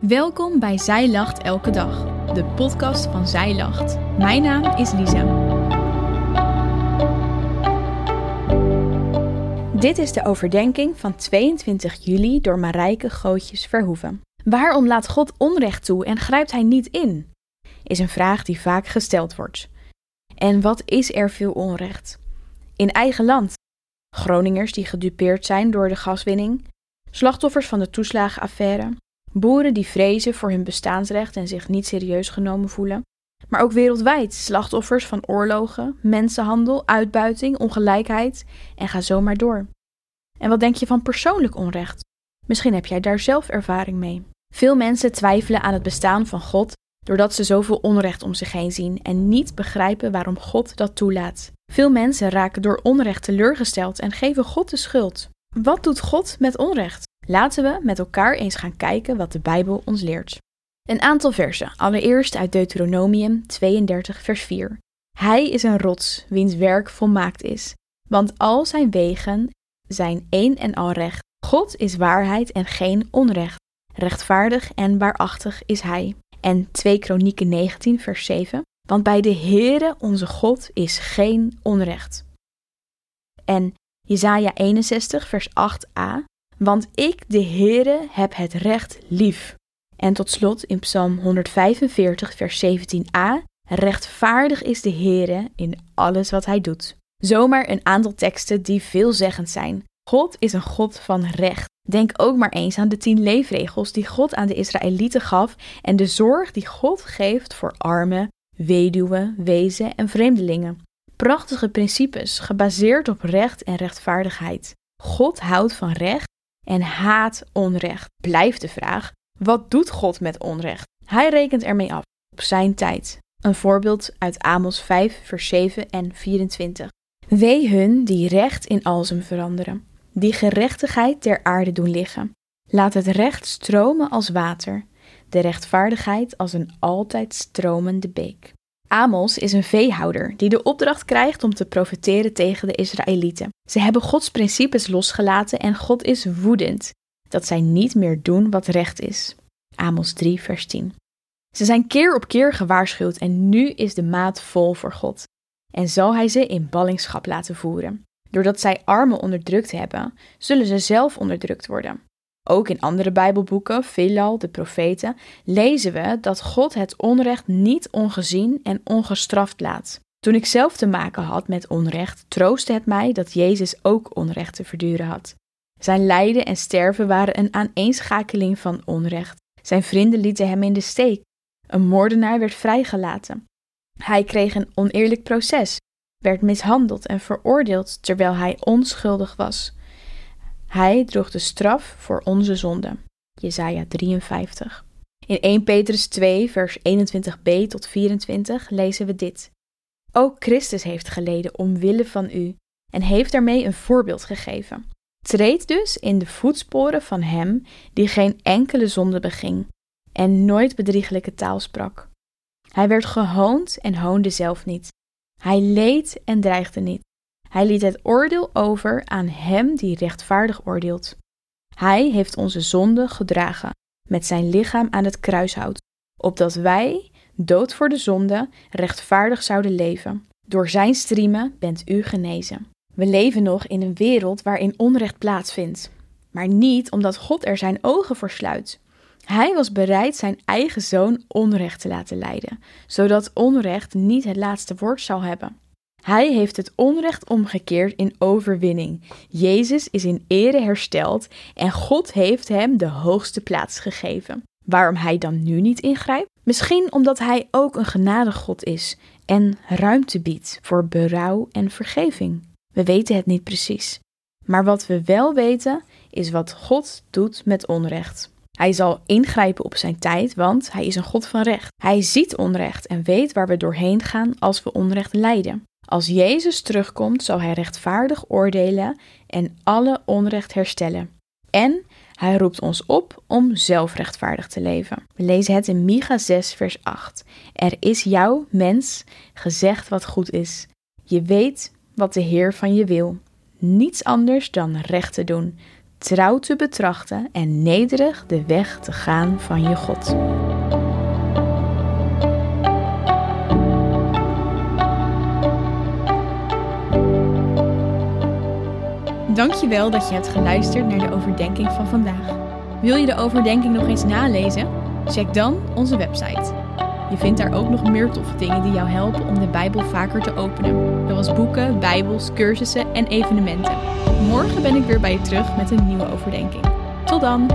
Welkom bij Zij Lacht Elke Dag, de podcast van Zij Lacht. Mijn naam is Lisa. Dit is de overdenking van 22 juli door Marijke Gootjes Verhoeven. Waarom laat God onrecht toe en grijpt hij niet in? Is een vraag die vaak gesteld wordt. En wat is er veel onrecht? In eigen land. Groningers die gedupeerd zijn door de gaswinning, slachtoffers van de toeslagenaffaire, boeren die vrezen voor hun bestaansrecht en zich niet serieus genomen voelen, maar ook wereldwijd slachtoffers van oorlogen, mensenhandel, uitbuiting, ongelijkheid en ga zo maar door. En wat denk je van persoonlijk onrecht? Misschien heb jij daar zelf ervaring mee. Veel mensen twijfelen aan het bestaan van God doordat ze zoveel onrecht om zich heen zien en niet begrijpen waarom God dat toelaat. Veel mensen raken door onrecht teleurgesteld en geven God de schuld. Wat doet God met onrecht? Laten we met elkaar eens gaan kijken wat de Bijbel ons leert. Een aantal versen, allereerst uit Deuteronomium 32, vers 4. Hij is een rots, wiens werk volmaakt is, want al zijn wegen zijn één en al recht. God is waarheid en geen onrecht. Rechtvaardig en waarachtig is hij. En 2 Kronieken 19, vers 7. Want bij de Heere onze God is geen onrecht. En Jesaja 61, vers 8a. Want ik, de Heere, heb het recht lief. En tot slot in Psalm 145, vers 17a. Rechtvaardig is de Heere in alles wat hij doet. Zomaar een aantal teksten die veelzeggend zijn. God is een God van recht. Denk ook maar eens aan de tien leefregels die God aan de Israëlieten gaf en de zorg die God geeft voor armen, weduwen, wezen en vreemdelingen. Prachtige principes gebaseerd op recht en rechtvaardigheid. God houdt van recht en haat onrecht. Blijft de vraag: wat doet God met onrecht? Hij rekent ermee af op zijn tijd. Een voorbeeld uit Amos 5, vers 7 en 24. Wee hun die recht in alzem veranderen, die gerechtigheid ter aarde doen liggen. Laat het recht stromen als water, de rechtvaardigheid als een altijd stromende beek. Amos is een veehouder die de opdracht krijgt om te profiteren tegen de Israëlieten. Ze hebben Gods principes losgelaten en God is woedend dat zij niet meer doen wat recht is. Amos 3, vers 10. Ze zijn keer op keer gewaarschuwd en nu is de maat vol voor God. En zal hij ze in ballingschap laten voeren. Doordat zij armen onderdrukt hebben, zullen ze zelf onderdrukt worden. Ook in andere Bijbelboeken, veelal de profeten, lezen we dat God het onrecht niet ongezien en ongestraft laat. Toen ik zelf te maken had met onrecht, troostte het mij dat Jezus ook onrecht te verduren had. Zijn lijden en sterven waren een aaneenschakeling van onrecht. Zijn vrienden lieten hem in de steek. Een moordenaar werd vrijgelaten. Hij kreeg een oneerlijk proces, werd mishandeld en veroordeeld terwijl hij onschuldig was. Hij droeg de straf voor onze zonde. Jesaja 53. In 1 Petrus 2, vers 21b tot 24 lezen we dit. Ook Christus heeft geleden omwille van u en heeft daarmee een voorbeeld gegeven. Treed dus in de voetsporen van hem die geen enkele zonde beging en nooit bedrieglijke taal sprak. Hij werd gehoond en hoonde zelf niet. Hij leed en dreigde niet. Hij liet het oordeel over aan Hem die rechtvaardig oordeelt. Hij heeft onze zonde gedragen met zijn lichaam aan het kruishout, opdat wij, dood voor de zonde, rechtvaardig zouden leven. Door zijn striemen bent u genezen. We leven nog in een wereld waarin onrecht plaatsvindt, maar niet omdat God er zijn ogen voor sluit. Hij was bereid zijn eigen zoon onrecht te laten lijden, zodat onrecht niet het laatste woord zou hebben. Hij heeft het onrecht omgekeerd in overwinning. Jezus is in ere hersteld en God heeft hem de hoogste plaats gegeven. Waarom hij dan nu niet ingrijpt? Misschien omdat hij ook een genadig God is en ruimte biedt voor berouw en vergeving. We weten het niet precies. Maar wat we wel weten is wat God doet met onrecht. Hij zal ingrijpen op zijn tijd, want hij is een God van recht. Hij ziet onrecht en weet waar we doorheen gaan als we onrecht lijden. Als Jezus terugkomt, zal hij rechtvaardig oordelen en alle onrecht herstellen. En hij roept ons op om zelf rechtvaardig te leven. We lezen het in Micha 6, vers 8. Er is jou, mens, gezegd wat goed is. Je weet wat de Heer van je wil. Niets anders dan recht te doen, trouw te betrachten en nederig de weg te gaan van je God. Dankjewel dat je hebt geluisterd naar de overdenking van vandaag. Wil je de overdenking nog eens nalezen? Check dan onze website. Je vindt daar ook nog meer toffe dingen die jou helpen om de Bijbel vaker te openen, zoals boeken, Bijbels, cursussen en evenementen. Morgen ben ik weer bij je terug met een nieuwe overdenking. Tot dan!